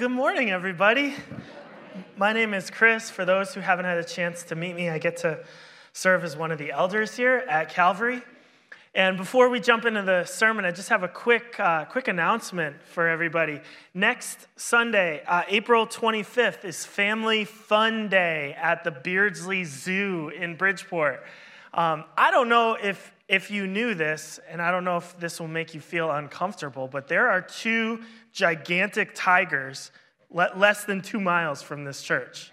Good morning, everybody. My name is Chris. For those who haven't had a chance to meet me, I get to serve as one of the elders here at Calvary. And before we jump into the sermon, I just have a quick, uh, quick announcement for everybody. Next Sunday, uh, April 25th, is Family Fun Day at the Beardsley Zoo in Bridgeport. Um, I don't know if, if you knew this, and I don't know if this will make you feel uncomfortable, but there are two gigantic tigers less than two miles from this church.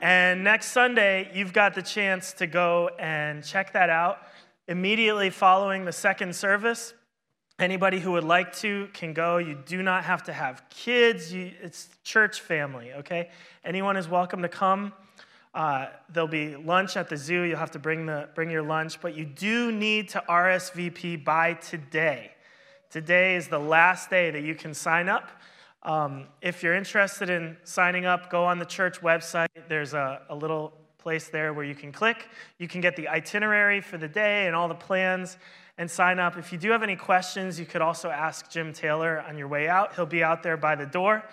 and next Sunday, you've got the chance to go and check that out. Immediately following the second service, anybody who would like to can go. You do not have to have kids, you, it's church family, okay? Anyone is welcome to come. Uh, there'll be lunch at the zoo. You'll have to bring, the, bring your lunch, but you do need to RSVP by today. Today is the last day that you can sign up. Um, if you're interested in signing up, go on the church website. There's a, a little place there where you can click. You can get the itinerary for the day and all the plans and sign up. If you do have any questions, you could also ask Jim Taylor on your way out. He'll be out there by the door.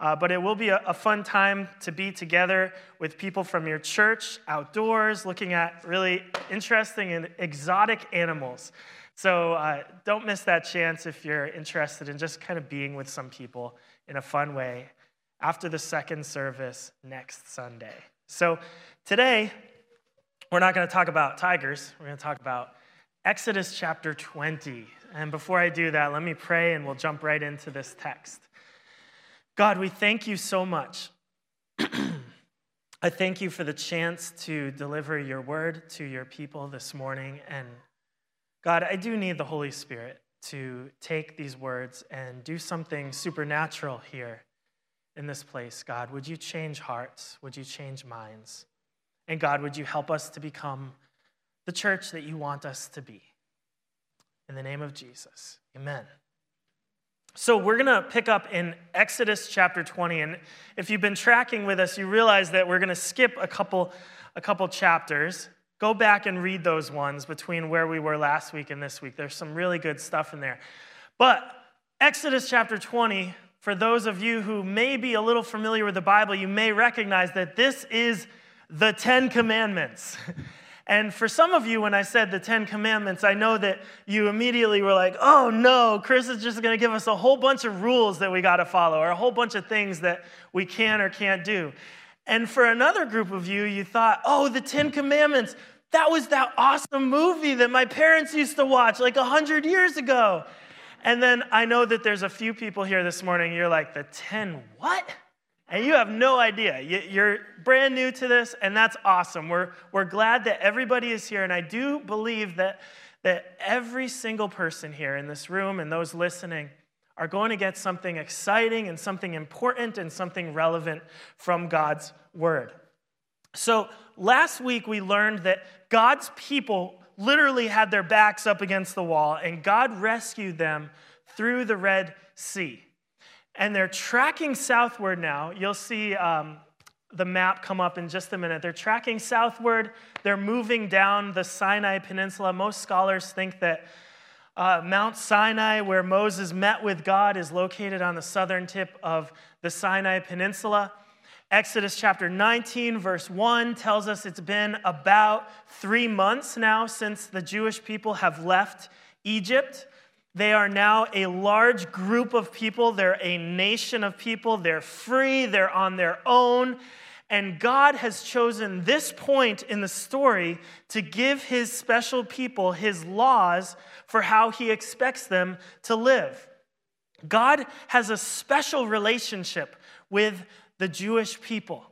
Uh, but it will be a, a, fun time to be together with people from your church outdoors, looking at really interesting and exotic animals. So uh, don't miss that chance if you're interested in just kind of being with some people in a fun way after the second service next Sunday. So today, we're not going to talk about tigers, we're going to talk about Exodus chapter 20. And before I do that, let me pray and we'll jump right into this text. God, we thank you so much. I thank you for the chance to deliver your word to your people this morning and God, I do need the Holy Spirit to take these words and do something supernatural here in this place. God, would you change hearts? Would you change minds? And God, would you help us to become the church that you want us to be? In the name of Jesus, amen. So, we're going to pick up in Exodus chapter 20. And if you've been tracking with us, you realize that we're going to skip a couple, a couple chapters. Go back and read those ones between where we were last week and this week. There's some really good stuff in there. But Exodus chapter 20, for those of you who may be a little familiar with the Bible, you may recognize that this is the Ten Commandments. And for some of you, when I said the Ten Commandments, I know that you immediately were like, oh no, Chris is just gonna give us a whole bunch of rules that we gotta follow, or a whole bunch of things that we can or can't do. And for another group of you, you thought, oh, the Ten Commandments, that was that awesome movie that my parents used to watch like 100 years ago. And then I know that there's a few people here this morning, you're like, the 10 what? And you have no idea. You're brand new to this, and that's awesome. We're, we're glad that everybody is here. And I do believe that, that every single person here in this room and those listening are going to get something exciting and something important and something relevant from God's word. So, last week we learned that God's people literally had their backs up against the wall, and God rescued them through the Red Sea. And they're tracking southward now. You'll see um, the map come up in just a minute. They're tracking southward, they're moving down the Sinai Peninsula. Most scholars think that uh, Mount Sinai, where Moses met with God, is located on the southern tip of the Sinai Peninsula. Exodus chapter 19, verse 1 tells us it's been about three months now since the Jewish people have left Egypt. They are now a large group of people. They're a nation of people. They're free. They're on their own. And God has chosen this point in the story to give his special people his laws for how he expects them to live. God has a special relationship with the Jewish people.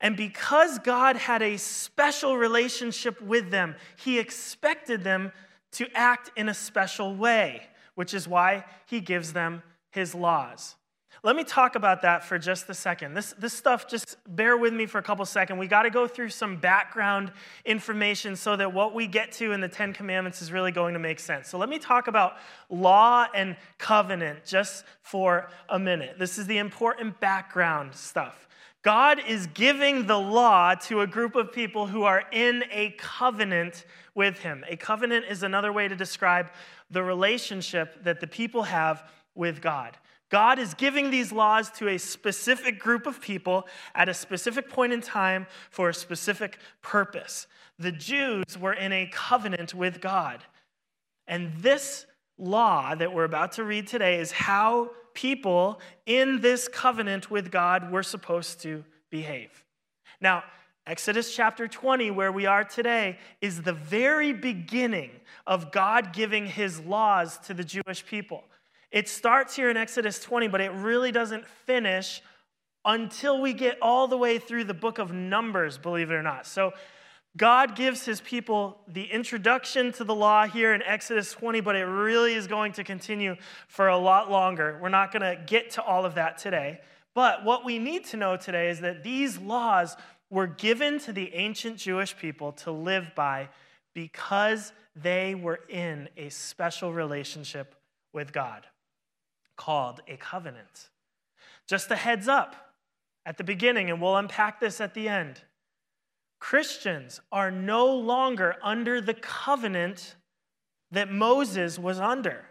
And because God had a special relationship with them, he expected them to act in a special way, which is why he gives them his laws. Let me talk about that for just a second. This, this stuff, just bear with me for a couple seconds. We got to go through some background information so that what we get to in the Ten Commandments is really going to make sense. So let me talk about law and covenant just for a minute. This is the important background stuff. God is giving the law to a group of people who are in a covenant with Him. A covenant is another way to describe the relationship that the people have with God. God is giving these laws to a specific group of people at a specific point in time for a specific purpose. The Jews were in a covenant with God. And this law that we're about to read today is how people in this covenant with God were supposed to behave. Now, Exodus chapter 20, where we are today, is the very beginning of God giving his laws to the Jewish people. It starts here in Exodus 20, but it really doesn't finish until we get all the way through the book of Numbers, believe it or not. So God gives his people the introduction to the law here in Exodus 20, but it really is going to continue for a lot longer. We're not going to get to all of that today. But what we need to know today is that these laws were given to the ancient Jewish people to live by because they were in a special relationship with God called a covenant. Just a heads up at the beginning, and we'll unpack this at the end. Christians are no longer under the covenant that Moses was under.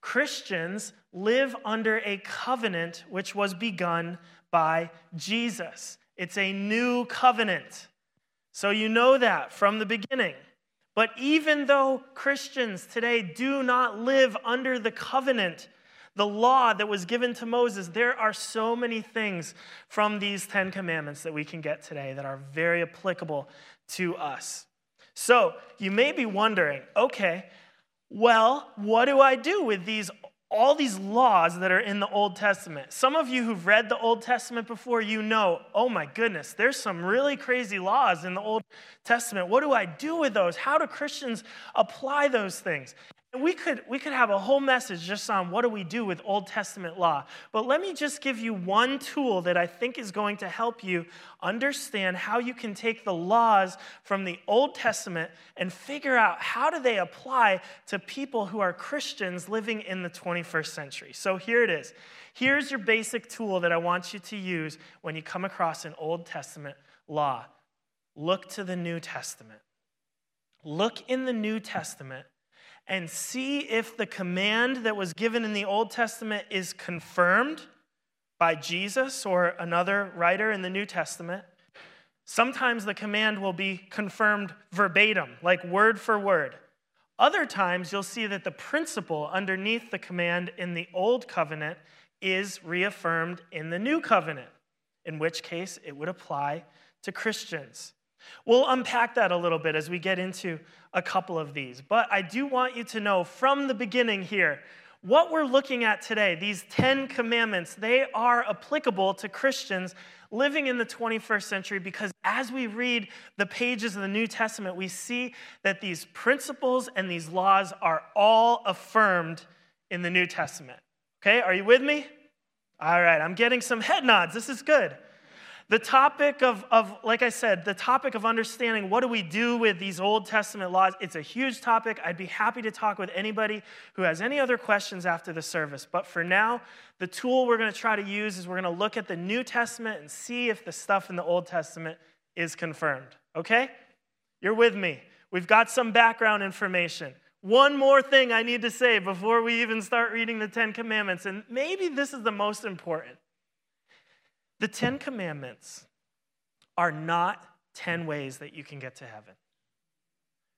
Christians live under a covenant which was begun by Jesus. It's a new covenant. So you know that from the beginning. But even though Christians today do not live under the covenant, the law that was given to Moses, there are so many things from these Ten Commandments that we can get today that are very applicable to us. So you may be wondering okay, well, what do I do with these all these laws that are in the Old Testament. Some of you who've read the Old Testament before, you know, oh my goodness, there's some really crazy laws in the Old Testament. What do I do with those? How do Christians apply those things? We could, we could have a whole message just on what do we do with Old Testament law. But let me just give you one tool that I think is going to help you understand how you can take the laws from the Old Testament and figure out how do they apply to people who are Christians living in the 21st century. So here it is. Here's your basic tool that I want you to use when you come across an Old Testament law. Look to the New Testament. Look in the New Testament and see if the command that was given in the Old Testament is confirmed by Jesus or another writer in the New Testament. Sometimes the command will be confirmed verbatim, like word for word. Other times, you'll see that the principle underneath the command in the Old Covenant is reaffirmed in the New Covenant, in which case it would apply to Christians. We'll unpack that a little bit as we get into a couple of these. But I do want you to know from the beginning here what we're looking at today, these 10 commandments, they are applicable to Christians living in the 21st century because as we read the pages of the New Testament, we see that these principles and these laws are all affirmed in the New Testament. Okay, are you with me? All right, I'm getting some head nods. This is good. The topic of, of, like I said, the topic of understanding what do we do with these Old Testament laws, it's a huge topic. I'd be happy to talk with anybody who has any other questions after the service. But for now, the tool we're going to try to use is we're going to look at the New Testament and see if the stuff in the Old Testament is confirmed. Okay? You're with me. We've got some background information. One more thing I need to say before we even start reading the Ten Commandments, and maybe this is the most important. The Ten Commandments are not 10 ways that you can get to heaven.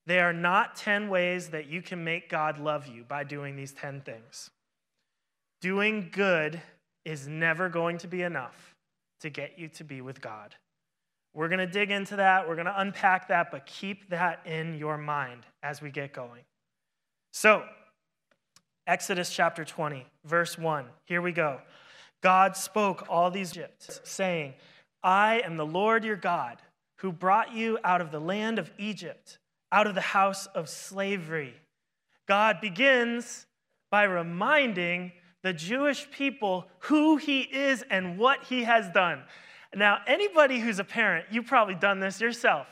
They are not 10 ways that you can make God love you by doing these 10 things. Doing good is never going to be enough to get you to be with God. We're going to dig into that, we're going to unpack that, but keep that in your mind as we get going. So, Exodus chapter 20, verse 1. Here we go. God spoke all these Egypt, saying, I am the Lord your God, who brought you out of the land of Egypt, out of the house of slavery. God begins by reminding the Jewish people who he is and what he has done. Now, anybody who's a parent, you've probably done this yourself.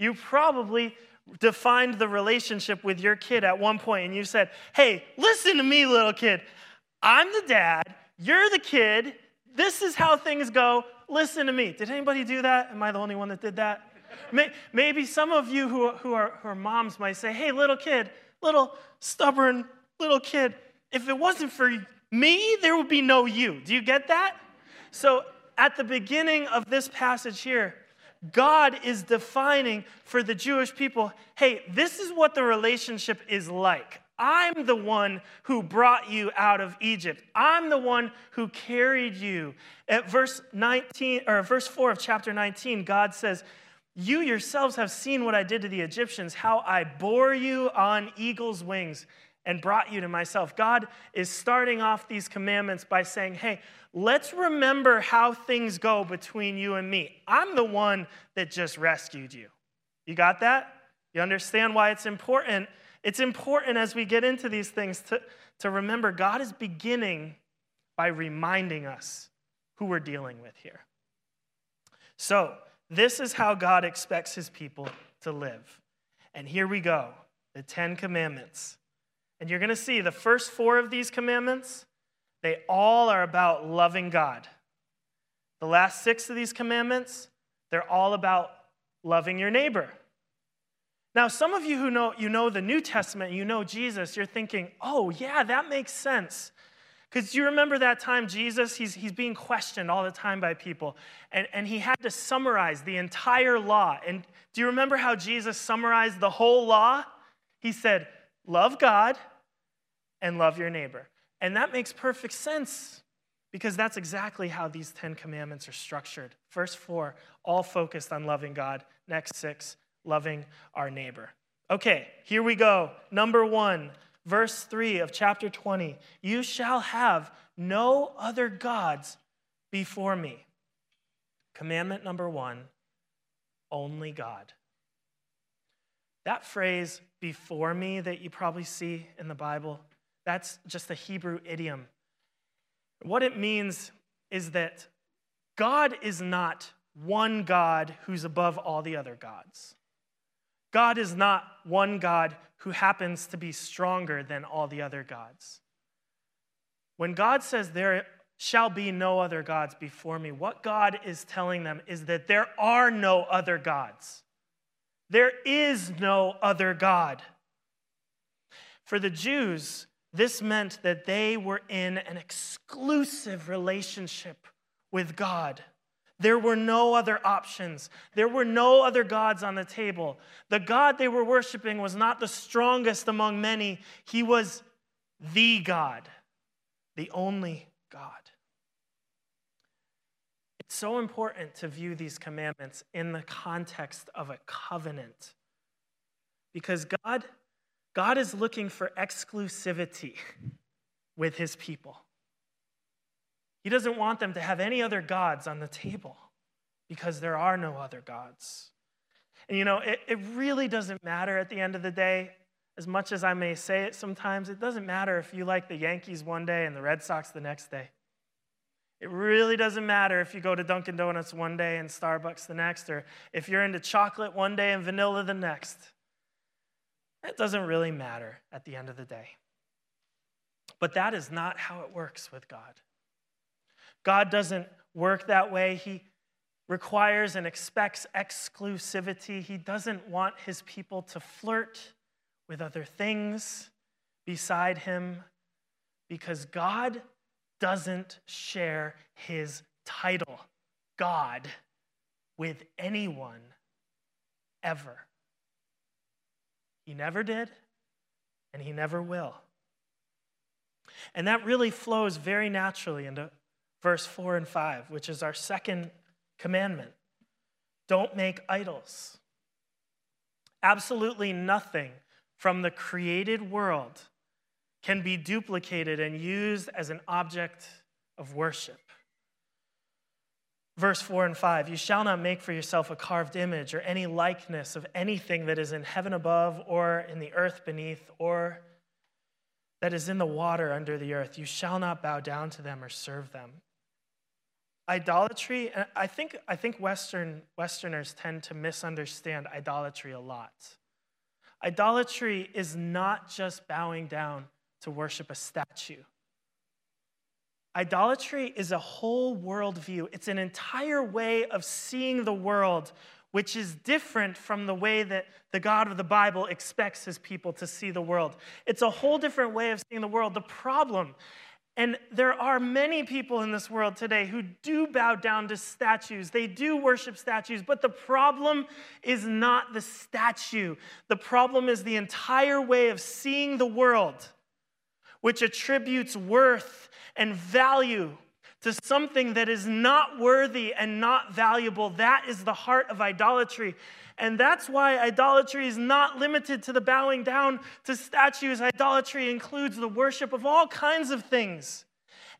You probably defined the relationship with your kid at one point and you said, Hey, listen to me, little kid. I'm the dad. You're the kid. This is how things go. Listen to me. Did anybody do that? Am I the only one that did that? Maybe some of you who, who, are, who are moms might say, hey, little kid, little stubborn little kid, if it wasn't for me, there would be no you. Do you get that? So at the beginning of this passage here, God is defining for the Jewish people hey, this is what the relationship is like. I'm the one who brought you out of Egypt. I'm the one who carried you. At verse 19 or verse 4 of chapter 19, God says, "You yourselves have seen what I did to the Egyptians, how I bore you on eagle's wings and brought you to myself." God is starting off these commandments by saying, "Hey, let's remember how things go between you and me. I'm the one that just rescued you." You got that? You understand why it's important it's important as we get into these things to, to remember God is beginning by reminding us who we're dealing with here. So, this is how God expects his people to live. And here we go the Ten Commandments. And you're going to see the first four of these commandments, they all are about loving God. The last six of these commandments, they're all about loving your neighbor. Now, some of you who know you know the New Testament, you know Jesus, you're thinking, "Oh, yeah, that makes sense." Because you remember that time Jesus, he's, he's being questioned all the time by people, and, and he had to summarize the entire law. And do you remember how Jesus summarized the whole law? He said, Love God and love your neighbor. And that makes perfect sense because that's exactly how these Ten Commandments are structured. First four, all focused on loving God. Next six, loving our neighbor. Okay, here we go. Number one, verse 3 of chapter 20 You shall have no other gods before me. Commandment number one only God. That phrase, before me, that you probably see in the Bible, that's just a Hebrew idiom. What it means is that God is not one God who's above all the other gods. God is not one God who happens to be stronger than all the other gods. When God says there shall be no other gods before me, what God is telling them is that there are no other gods. There is no other God. For the Jews, this meant that they were in an exclusive relationship with God. There were no other options. There were no other gods on the table. The God they were worshiping was not the strongest among many, he was the God, the only God. It's so important to view these commandments in the context of a covenant because God, God is looking for exclusivity with his people. He doesn't want them to have any other gods on the table because there are no other gods. And you know, it, it really doesn't matter at the end of the day, as much as I may say it sometimes, it doesn't matter if you like the Yankees one day and the Red Sox the next day. It really doesn't matter if you go to Dunkin' Donuts one day and Starbucks the next, or if you're into chocolate one day and vanilla the next. It doesn't really matter at the end of the day. But that is not how it works with God. God doesn't work that way. He requires and expects exclusivity. He doesn't want his people to flirt with other things beside him because God doesn't share his title, God, with anyone ever. He never did, and he never will. And that really flows very naturally into verse 4 and 5, which is our second commandment. Don't make idols. Absolutely nothing from the created world can be duplicated and used as an object of worship. Verse 4 and 5 You shall not make for yourself a carved image or any likeness of anything that is in heaven above or in the earth beneath or that is in the water under the earth. You shall not bow down to them or serve them idolatry, I think, I think Western, Westerners tend to misunderstand idolatry a lot. Idolatry is not just bowing down to worship a statue. Idolatry is a whole worldview. It's an entire way of seeing the world, which is different from the way that the God of the Bible expects his people to see the world. It's a whole different way of seeing the world. The problem And there are many people in this world today who do bow down to statues. They do worship statues, but the problem is not the statue. The problem is the entire way of seeing the world, which attributes worth and value to something that is not worthy and not valuable. That is the heart of idolatry. And that's why idolatry is not limited to the bowing down to statues. Idolatry includes the worship of all kinds of things.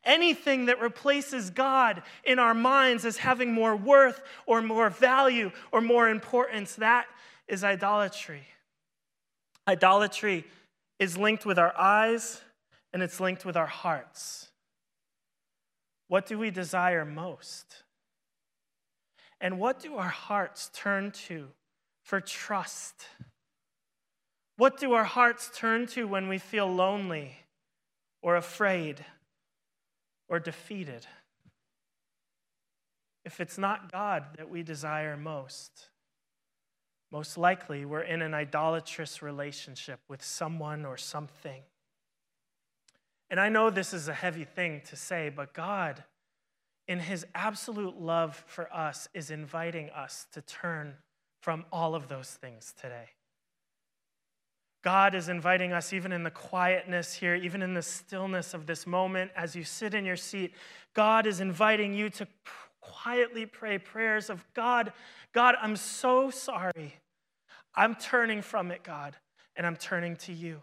Anything that replaces God in our minds as having more worth or more value or more importance, that is idolatry. Idolatry is linked with our eyes and it's linked with our hearts. What do we desire most? And what do our hearts turn to for trust? What do our hearts turn to when we feel lonely or afraid or defeated? If it's not God that we desire most, most likely we're in an idolatrous relationship with someone or something. And I know this is a heavy thing to say, but God, in His absolute love for us, is inviting us to turn from all of those things today. God is inviting us, even in the quietness here, even in the stillness of this moment, as you sit in your seat, God is inviting you to quietly pray prayers of God, God, I'm so sorry. I'm turning from it, God, and I'm turning to you.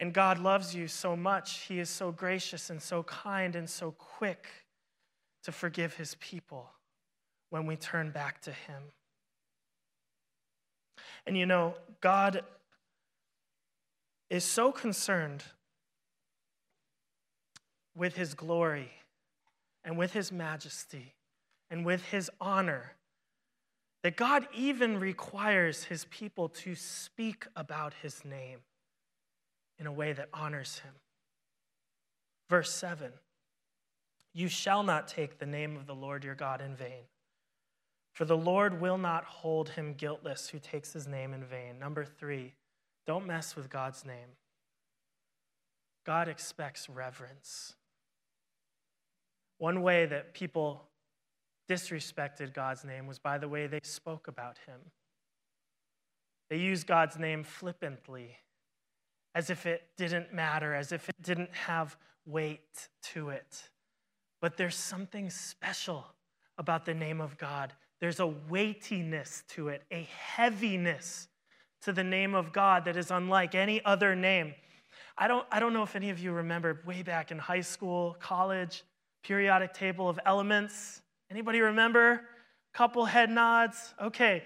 And God loves you so much. He is so gracious and so kind and so quick to forgive his people when we turn back to him. And you know, God is so concerned with his glory and with his majesty and with his honor that God even requires his people to speak about his name in a way that honors him. Verse 7 You shall not take the name of the Lord your God in vain, for the Lord will not hold him guiltless who takes his name in vain. Number three, don't mess with God's name. God expects reverence. One way that people disrespected God's name was by the way they spoke about him. They used God's name flippantly as if it didn't matter, as if it didn't have weight to it. But there's something special about the name of God. There's a weightiness to it, a heaviness to the name of God that is unlike any other name. I don't, I don't know if any of you remember way back in high school, college, periodic table of elements. Anybody remember? Couple head nods. Okay.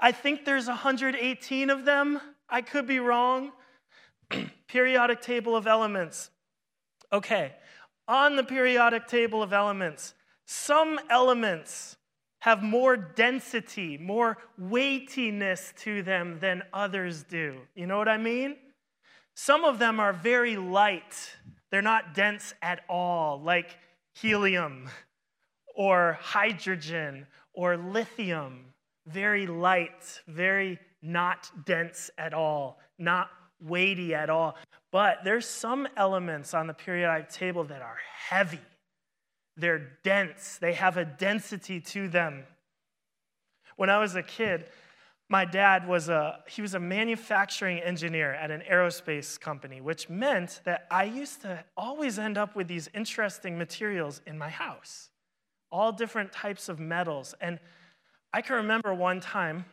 I think there's 118 of them. I could be wrong. periodic table of elements. Okay, on the periodic table of elements, some elements have more density, more weightiness to them than others do. You know what I mean? Some of them are very light, they're not dense at all, like helium or hydrogen or lithium. Very light, very not dense at all, not weighty at all. But there's some elements on the periodic table that are heavy. They're dense. They have a density to them. When I was a kid, my dad was a he was a manufacturing engineer at an aerospace company, which meant that I used to always end up with these interesting materials in my house. All different types of metals. And I can remember one time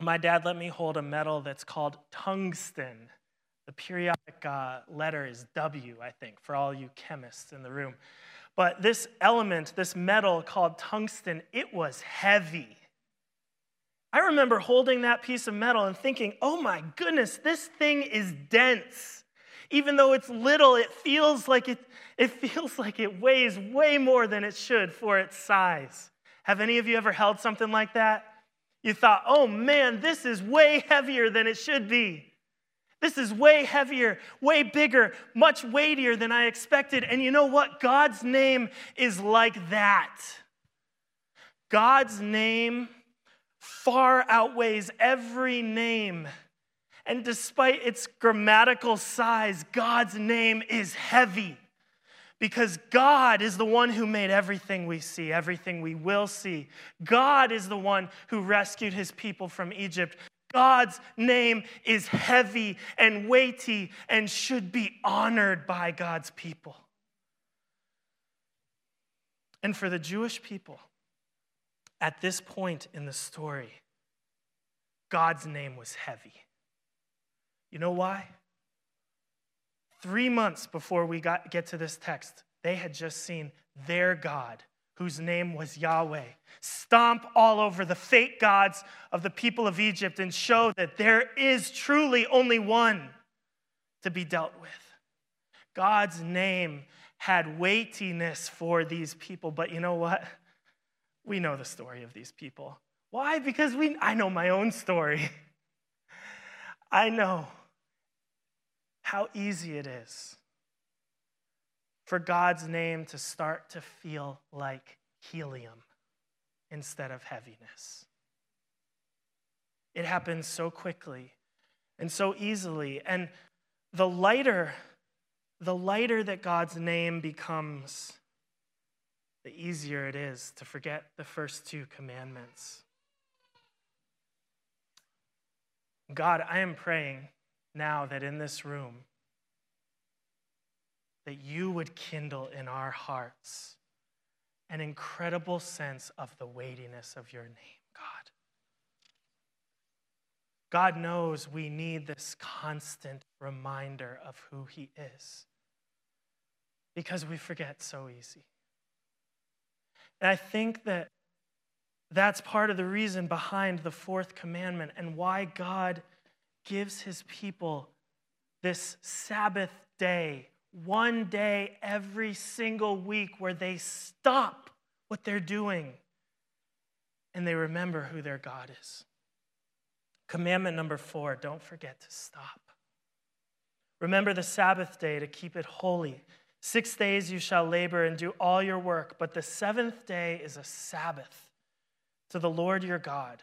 my dad let me hold a metal that's called tungsten. The periodic uh, letter is W, I think, for all you chemists in the room. But this element, this metal called tungsten, it was heavy. I remember holding that piece of metal and thinking, oh my goodness, this thing is dense. Even though it's little, it feels like it, it feels like it weighs way more than it should for its size. Have any of you ever held something like that? You thought, oh man, this is way heavier than it should be. This is way heavier, way bigger, much weightier than I expected. And you know what? God's name is like that. God's name far outweighs every name And despite its grammatical size, God's name is heavy because God is the one who made everything we see, everything we will see. God is the one who rescued his people from Egypt. God's name is heavy and weighty and should be honored by God's people. And for the Jewish people, at this point in the story, God's name was heavy. You know why? Three months before we got, get to this text, they had just seen their God, whose name was Yahweh, stomp all over the fake gods of the people of Egypt and show that there is truly only one to be dealt with. God's name had weightiness for these people, but you know what? We know the story of these people. Why? Because we, I know my own story. I know how easy it is for God's name to start to feel like helium instead of heaviness. It happens so quickly and so easily. And the lighter, the lighter that God's name becomes, the easier it is to forget the first two commandments. God, I am praying now that in this room, that you would kindle in our hearts an incredible sense of the weightiness of your name, God. God knows we need this constant reminder of who He is because we forget so easy. And I think that that's part of the reason behind the fourth commandment and why God gives his people this Sabbath day, one day every single week where they stop what they're doing and they remember who their God is. Commandment number four don't forget to stop. Remember the Sabbath day to keep it holy. Six days you shall labor and do all your work, but the seventh day is a Sabbath to the Lord your God.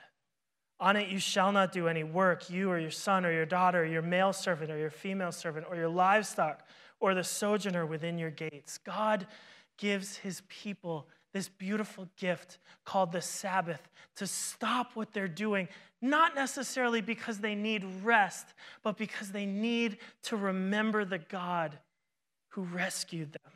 On it you shall not do any work, you or your son or your daughter, or your male servant or your female servant, or your livestock, or the sojourner within your gates. God gives his people this beautiful gift called the Sabbath to stop what they're doing, not necessarily because they need rest, but because they need to remember the God who rescued them.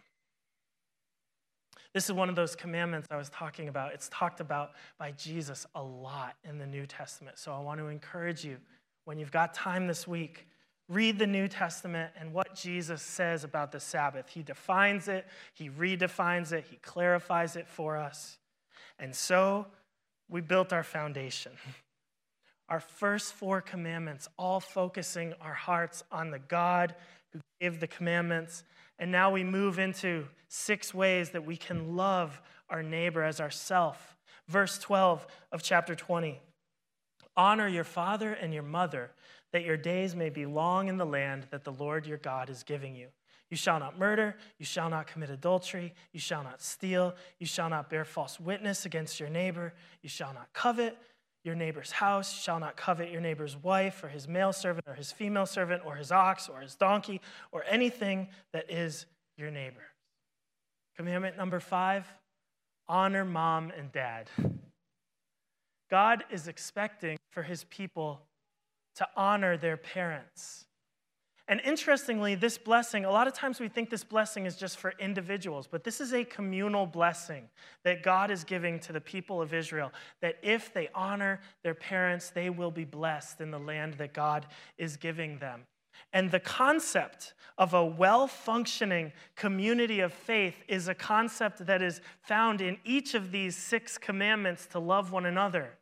This is one of those commandments I was talking about. It's talked about by Jesus a lot in the New Testament. So I want to encourage you, when you've got time this week, read the New Testament and what Jesus says about the Sabbath. He defines it, he redefines it, he clarifies it for us. And so we built our foundation. Our first four commandments, all focusing our hearts on the God who gave the commandments and now we move into six ways that we can love our neighbor as ourself. Verse 12 of chapter 20 Honor your father and your mother, that your days may be long in the land that the Lord your God is giving you. You shall not murder, you shall not commit adultery, you shall not steal, you shall not bear false witness against your neighbor, you shall not covet your neighbor's house, you shall not covet your neighbor's wife, or his male servant, or his female servant, or his ox, or his donkey, or anything that is your neighbor. Commandment number five honor mom and dad. God is expecting for his people to honor their parents. And interestingly, this blessing, a lot of times we think this blessing is just for individuals, but this is a communal blessing that God is giving to the people of Israel. That if they honor their parents, they will be blessed in the land that God is giving them. And the concept of a well functioning community of faith is a concept that is found in each of these six commandments to love one another.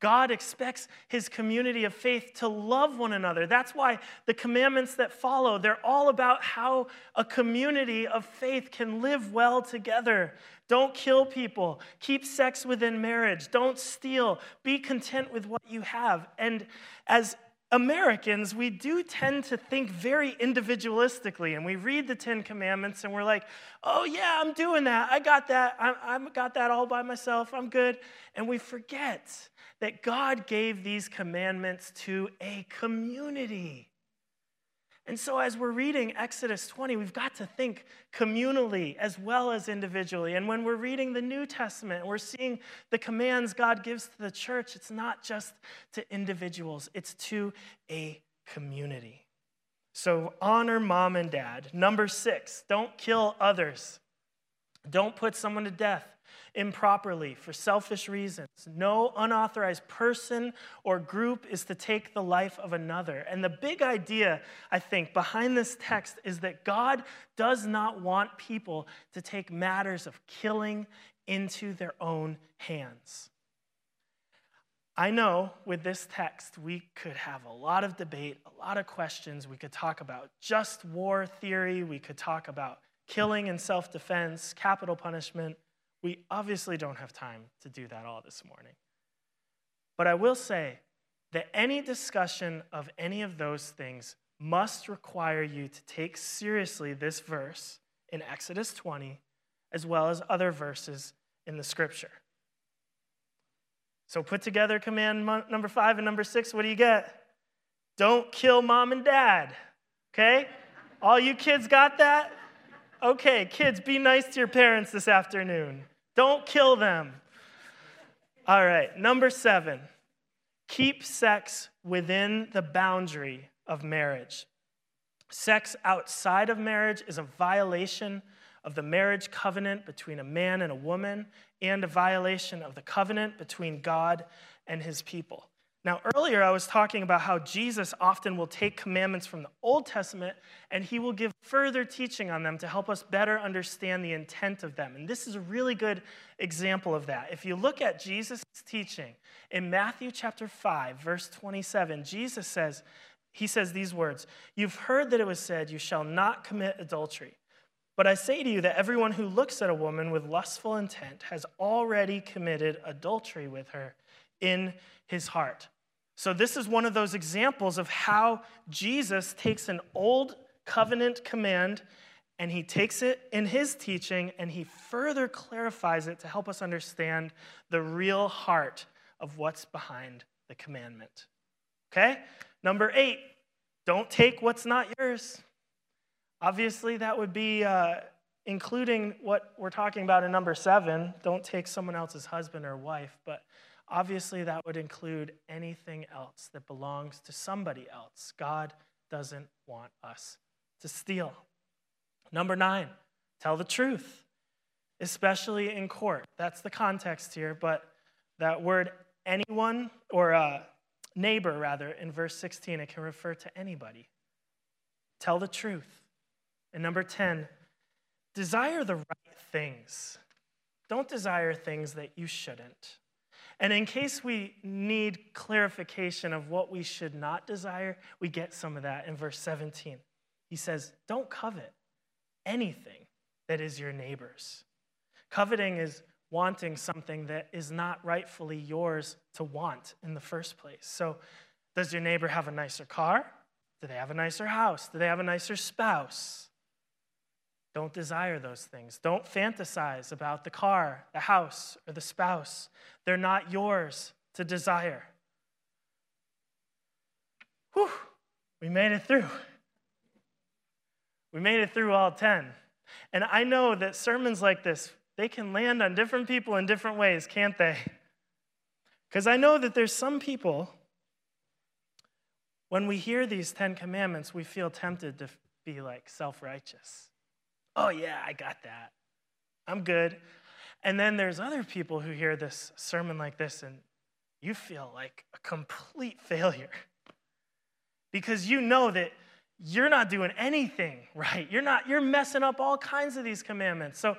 God expects his community of faith to love one another. That's why the commandments that follow, they're all about how a community of faith can live well together. Don't kill people. Keep sex within marriage. Don't steal. Be content with what you have. And as Americans, we do tend to think very individualistically, and we read the Ten Commandments and we're like, oh, yeah, I'm doing that. I got that. I, I got that all by myself. I'm good. And we forget that God gave these commandments to a community. And so, as we're reading Exodus 20, we've got to think communally as well as individually. And when we're reading the New Testament, we're seeing the commands God gives to the church, it's not just to individuals, it's to a community. So, honor mom and dad. Number six, don't kill others. Don't put someone to death improperly for selfish reasons. No unauthorized person or group is to take the life of another. And the big idea, I think, behind this text is that God does not want people to take matters of killing into their own hands. I know with this text, we could have a lot of debate, a lot of questions. We could talk about just war theory, we could talk about killing and self defense, capital punishment. We obviously don't have time to do that all this morning. But I will say that any discussion of any of those things must require you to take seriously this verse in Exodus 20, as well as other verses in the scripture. So put together command number five and number six. What do you get? Don't kill mom and dad. Okay? All you kids got that? Okay, kids, be nice to your parents this afternoon. Don't kill them. All right, number seven, keep sex within the boundary of marriage. Sex outside of marriage is a violation of the marriage covenant between a man and a woman and a violation of the covenant between God and his people. Now, earlier I was talking about how Jesus often will take commandments from the Old Testament and he will give further teaching on them to help us better understand the intent of them. And this is a really good example of that. If you look at Jesus' teaching in Matthew chapter 5, verse 27, Jesus says, He says these words You've heard that it was said, You shall not commit adultery. But I say to you that everyone who looks at a woman with lustful intent has already committed adultery with her in his heart. So, this is one of those examples of how Jesus takes an old covenant command and he takes it in his teaching and he further clarifies it to help us understand the real heart of what's behind the commandment. Okay? Number eight, don't take what's not yours. Obviously, that would be uh, including what we're talking about in number seven don't take someone else's husband or wife, but Obviously, that would include anything else that belongs to somebody else. God doesn't want us to steal. Number nine, tell the truth, especially in court. That's the context here, but that word anyone, or uh, neighbor rather, in verse 16, it can refer to anybody. Tell the truth. And number 10, desire the right things. Don't desire things that you shouldn't. And in case we need clarification of what we should not desire, we get some of that in verse 17. He says, Don't covet anything that is your neighbor's. Coveting is wanting something that is not rightfully yours to want in the first place. So, does your neighbor have a nicer car? Do they have a nicer house? Do they have a nicer spouse? Don't desire those things. Don't fantasize about the car, the house, or the spouse. They're not yours to desire. Whew, we made it through. We made it through all 10. And I know that sermons like this, they can land on different people in different ways, can't they? Because I know that there's some people, when we hear these 10 commandments, we feel tempted to be like self righteous. Oh, yeah, I got that. I'm good. And then there's other people who hear this sermon like this and you feel like a complete failure because you know that you're not doing anything right. You're not you're messing up all kinds of these commandments. So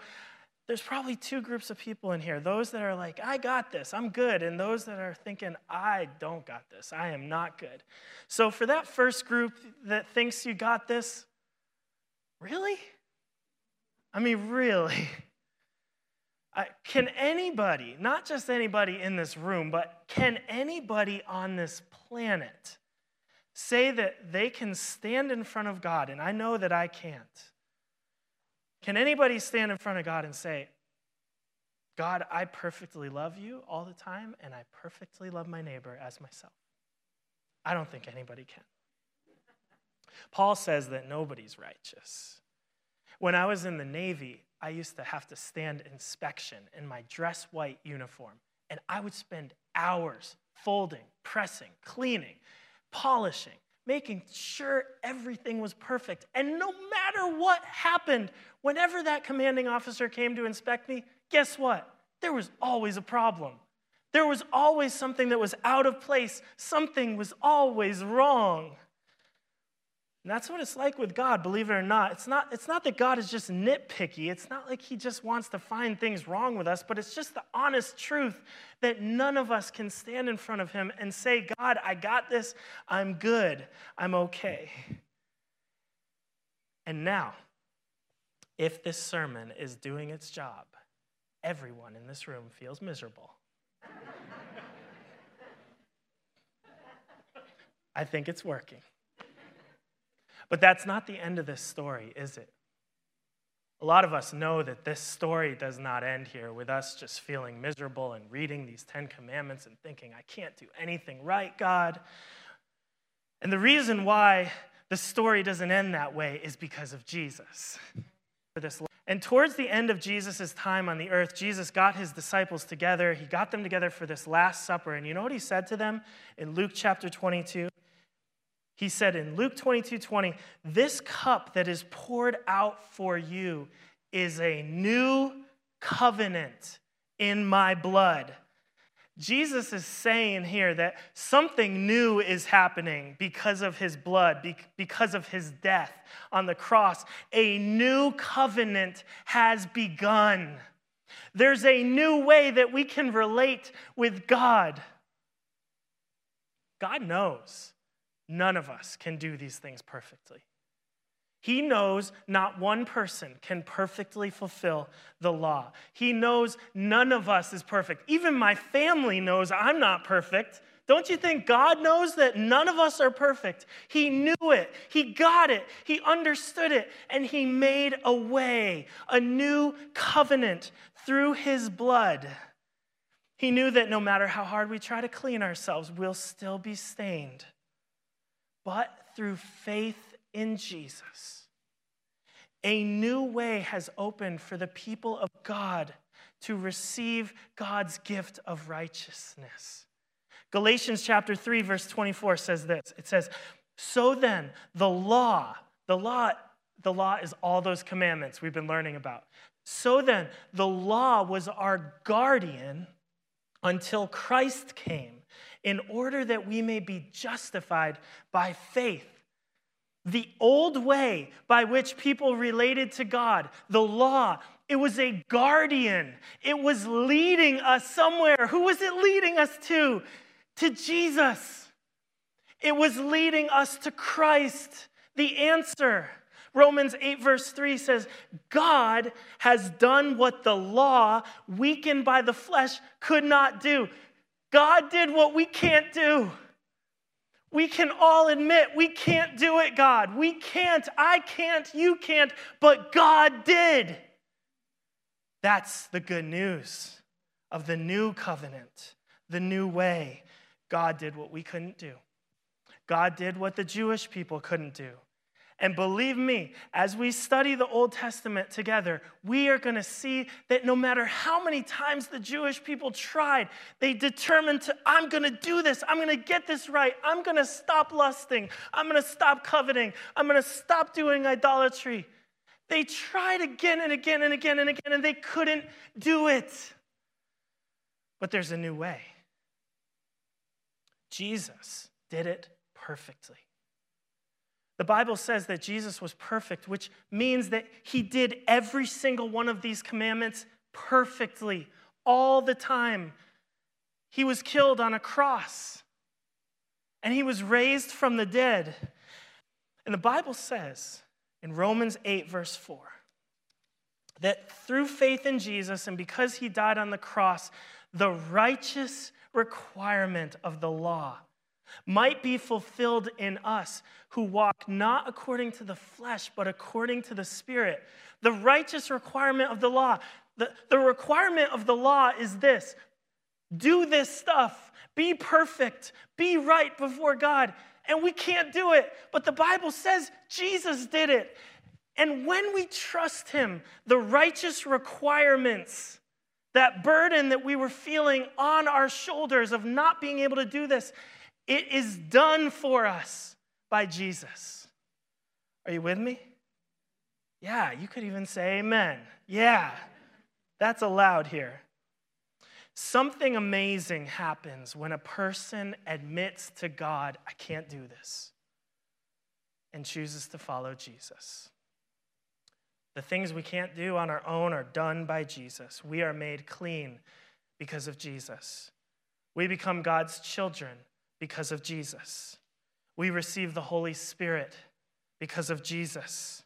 there's probably two groups of people in here. Those that are like, I got this, I'm good, and those that are thinking, I don't got this, I am not good. So for that first group that thinks you got this, really? I mean, really? can anybody, not just anybody in this room, but can anybody on this planet say that they can stand in front of God, and I know that I can't. Can anybody stand in front of God and say, God, I perfectly love you all the time, and I perfectly love my neighbor as myself? I don't think anybody can. Paul says that nobody's righteous. When I was in the Navy, I used to have to stand inspection in my dress white uniform, and I would spend hours folding, pressing, cleaning, polishing, making sure everything was perfect. And no matter what happened, whenever that commanding officer came to inspect me, guess what? There was always a problem. There was always something that was out of place, something was always wrong. And that's what it's like with God, believe it or not. It's not, it's not that God is just nitpicky. It's not like he just wants to find things wrong with us, but it's just the honest truth that none of us can stand in front of him and say, God, I got this. I'm good. I'm okay. And now, if this sermon is doing its job, everyone in this room feels miserable. I think it's working. But that's not the end of this story, is it? A lot of us know that this story does not end here with us just feeling miserable and reading these Ten Commandments and thinking, I can't do anything right, God. And the reason why the story doesn't end that way is because of Jesus. And towards the end of Jesus' time on the earth, Jesus got his disciples together. He got them together for this Last Supper. And you know what he said to them in Luke chapter 22? He said in Luke 22 20, This cup that is poured out for you is a new covenant in my blood. Jesus is saying here that something new is happening because of his blood, because of his death on the cross. A new covenant has begun. There's a new way that we can relate with God. God knows None of us can do these things perfectly. He knows not one person can perfectly fulfill the law. He knows none of us is perfect. Even my family knows I'm not perfect. Don't you think God knows that none of us are perfect? He knew it, He got it, He understood it, and He made a way, a new covenant through His blood. He knew that no matter how hard we try to clean ourselves, we'll still be stained but through faith in Jesus. A new way has opened for the people of God to receive God's gift of righteousness. Galatians chapter 3 verse 24 says this. It says, "So then, the law, the law the law is all those commandments we've been learning about. So then, the law was our guardian until Christ came in order that we may be justified by faith. The old way by which people related to God, the law, it was a guardian. It was leading us somewhere. Who was it leading us to? To Jesus. It was leading us to Christ, the answer. Romans 8, verse 3 says, God has done what the law, weakened by the flesh, could not do. God did what we can't do. We can all admit we can't do it, God. We can't. I can't. You can't. But God did. That's the good news of the new covenant, the new way. God did what we couldn't do. God did what the Jewish people couldn't do. And believe me, as we study the Old Testament together, we are going to see that no matter how many times the Jewish people tried, they determined to, I'm going to do this. I'm going to get this right. I'm going to stop lusting. I'm going to stop coveting. I'm going to stop doing idolatry. They tried again and again and again and again, and they couldn't do it. But there's a new way. Jesus did it perfectly. The Bible says that Jesus was perfect, which means that he did every single one of these commandments perfectly, all the time. He was killed on a cross and he was raised from the dead. And the Bible says in Romans 8, verse 4, that through faith in Jesus and because he died on the cross, the righteous requirement of the law might be fulfilled in us who walk not according to the flesh, but according to the Spirit. The righteous requirement of the law, the, the requirement of the law is this do this stuff, be perfect, be right before God. And we can't do it, but the Bible says Jesus did it. And when we trust Him, the righteous requirements, that burden that we were feeling on our shoulders of not being able to do this, it is done for us by Jesus. Are you with me? Yeah, you could even say amen. Yeah, that's allowed here. Something amazing happens when a person admits to God, I can't do this, and chooses to follow Jesus. The things we can't do on our own are done by Jesus. We are made clean because of Jesus. We become God's children because of Jesus. We receive the Holy Spirit because of Jesus.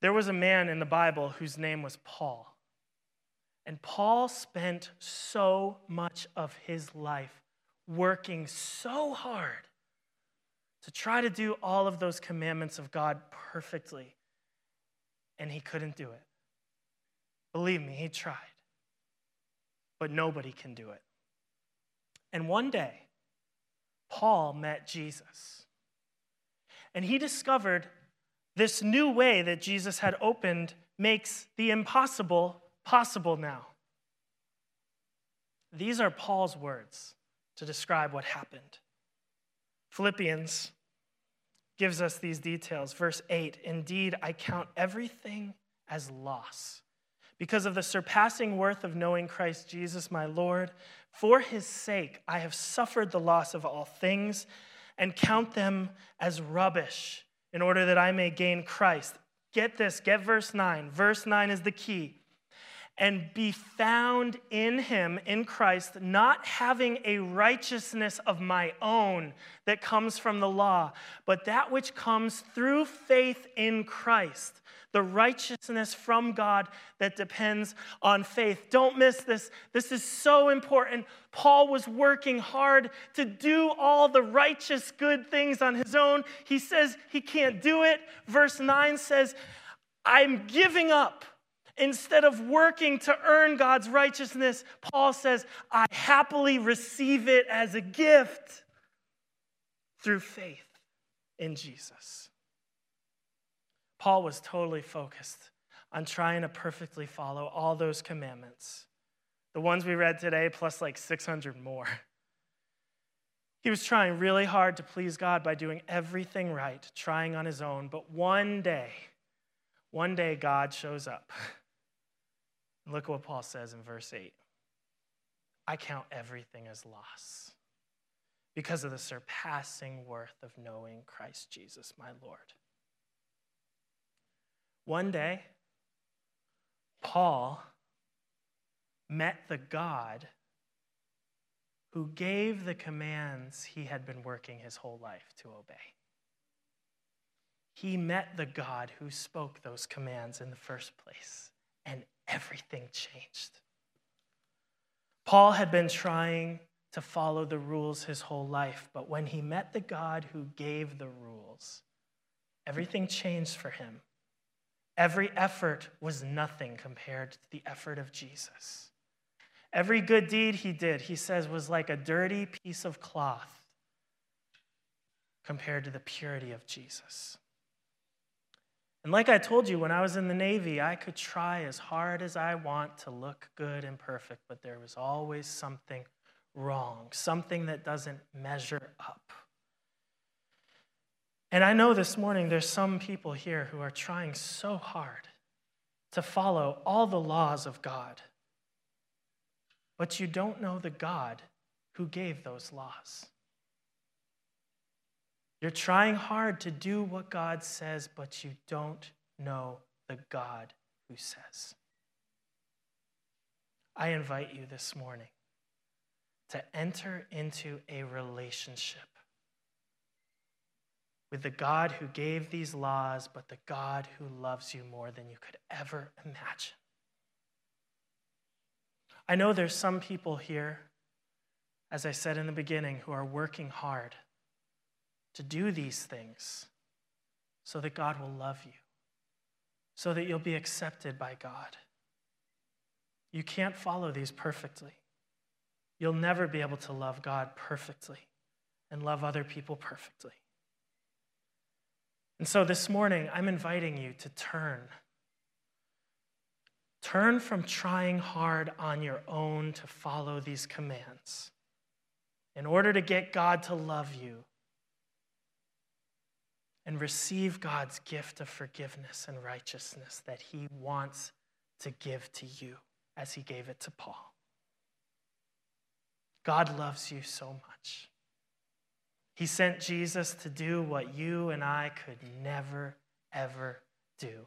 There was a man in the Bible whose name was Paul. And Paul spent so much of his life working so hard to try to do all of those commandments of God perfectly. And he couldn't do it. Believe me, he tried. But nobody can do it. And one day, Paul met Jesus. And he discovered this new way that Jesus had opened makes the impossible possible now. These are Paul's words to describe what happened. Philippians gives us these details. Verse 8 Indeed, I count everything as loss because of the surpassing worth of knowing Christ Jesus, my Lord. For his sake, I have suffered the loss of all things and count them as rubbish in order that I may gain Christ. Get this, get verse 9. Verse 9 is the key and be found in him, in Christ, not having a righteousness of my own that comes from the law, but that which comes through faith in Christ, the righteousness from God that depends on faith. Don't miss this. This is so important. Paul was working hard to do all the righteous, good things on his own. He says he can't do it. Verse 9 says, I'm giving up. Instead of working to earn God's righteousness, Paul says, I happily receive it as a gift through faith in Jesus. Paul was totally focused on trying to perfectly follow all those commandments, the ones we read today, plus like 600 more. He was trying really hard to please God by doing everything right, trying on his own. But one day, one day, God shows up. Look what Paul says in verse 8 I count everything as loss because of the surpassing worth of knowing Christ Jesus, my Lord. One day, Paul met the God who gave the commands he had been working his whole life to obey. He met the God who spoke those commands in the first place, and everything changed. Paul had been trying to follow the rules his whole life, but when he met the God who gave the rules, everything changed for him. Every effort was nothing compared to the effort of Jesus. Every good deed he did, he says, was like a dirty piece of cloth compared to the purity of Jesus. And like I told you, when I was in the Navy, I could try as hard as I want to look good and perfect, but there was always something wrong, something that doesn't measure up. And I know this morning there's some people here who are trying so hard to follow all the laws of God, but you don't know the God who gave those laws. You're trying hard to do what God says, but you don't know the God who says. I invite you this morning to enter into a relationship with the God who gave these laws, but the God who loves you more than you could ever imagine. I know there's some people here as I said in the beginning, who are working hard to do these things so that God will love you, so that you'll be accepted by God. You can't follow these perfectly. You'll never be able to love God perfectly and love other people perfectly. And so this morning, I'm inviting you to turn. Turn from trying hard on your own to follow these commands in order to get God to love you and receive God's gift of forgiveness and righteousness that He wants to give to you as He gave it to Paul. God loves you so much. He sent Jesus to do what you and I could never, ever do.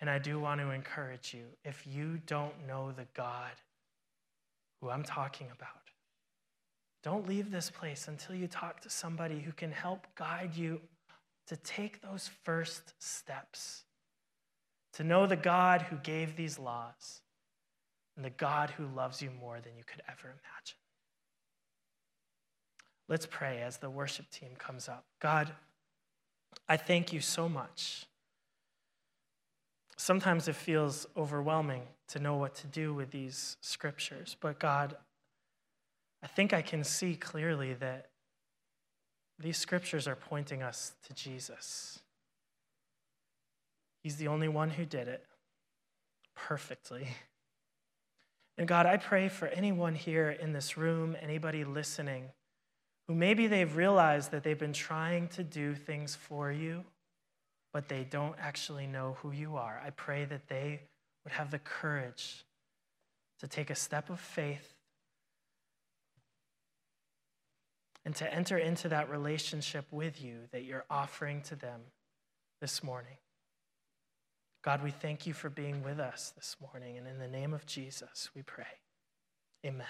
And I do want to encourage you if you don't know the God who I'm talking about, don't leave this place until you talk to somebody who can help guide you to take those first steps, to know the God who gave these laws and the God who loves you more than you could ever imagine. Let's pray as the worship team comes up. God, I thank you so much. Sometimes it feels overwhelming to know what to do with these scriptures, but God, I think I can see clearly that these scriptures are pointing us to Jesus. He's the only one who did it perfectly. And God, I pray for anyone here in this room, anybody listening who maybe they've realized that they've been trying to do things for you, but they don't actually know who you are. I pray that they would have the courage to take a step of faith and to enter into that relationship with you that you're offering to them this morning. God, we thank you for being with us this morning. And in the name of Jesus, we pray. Amen.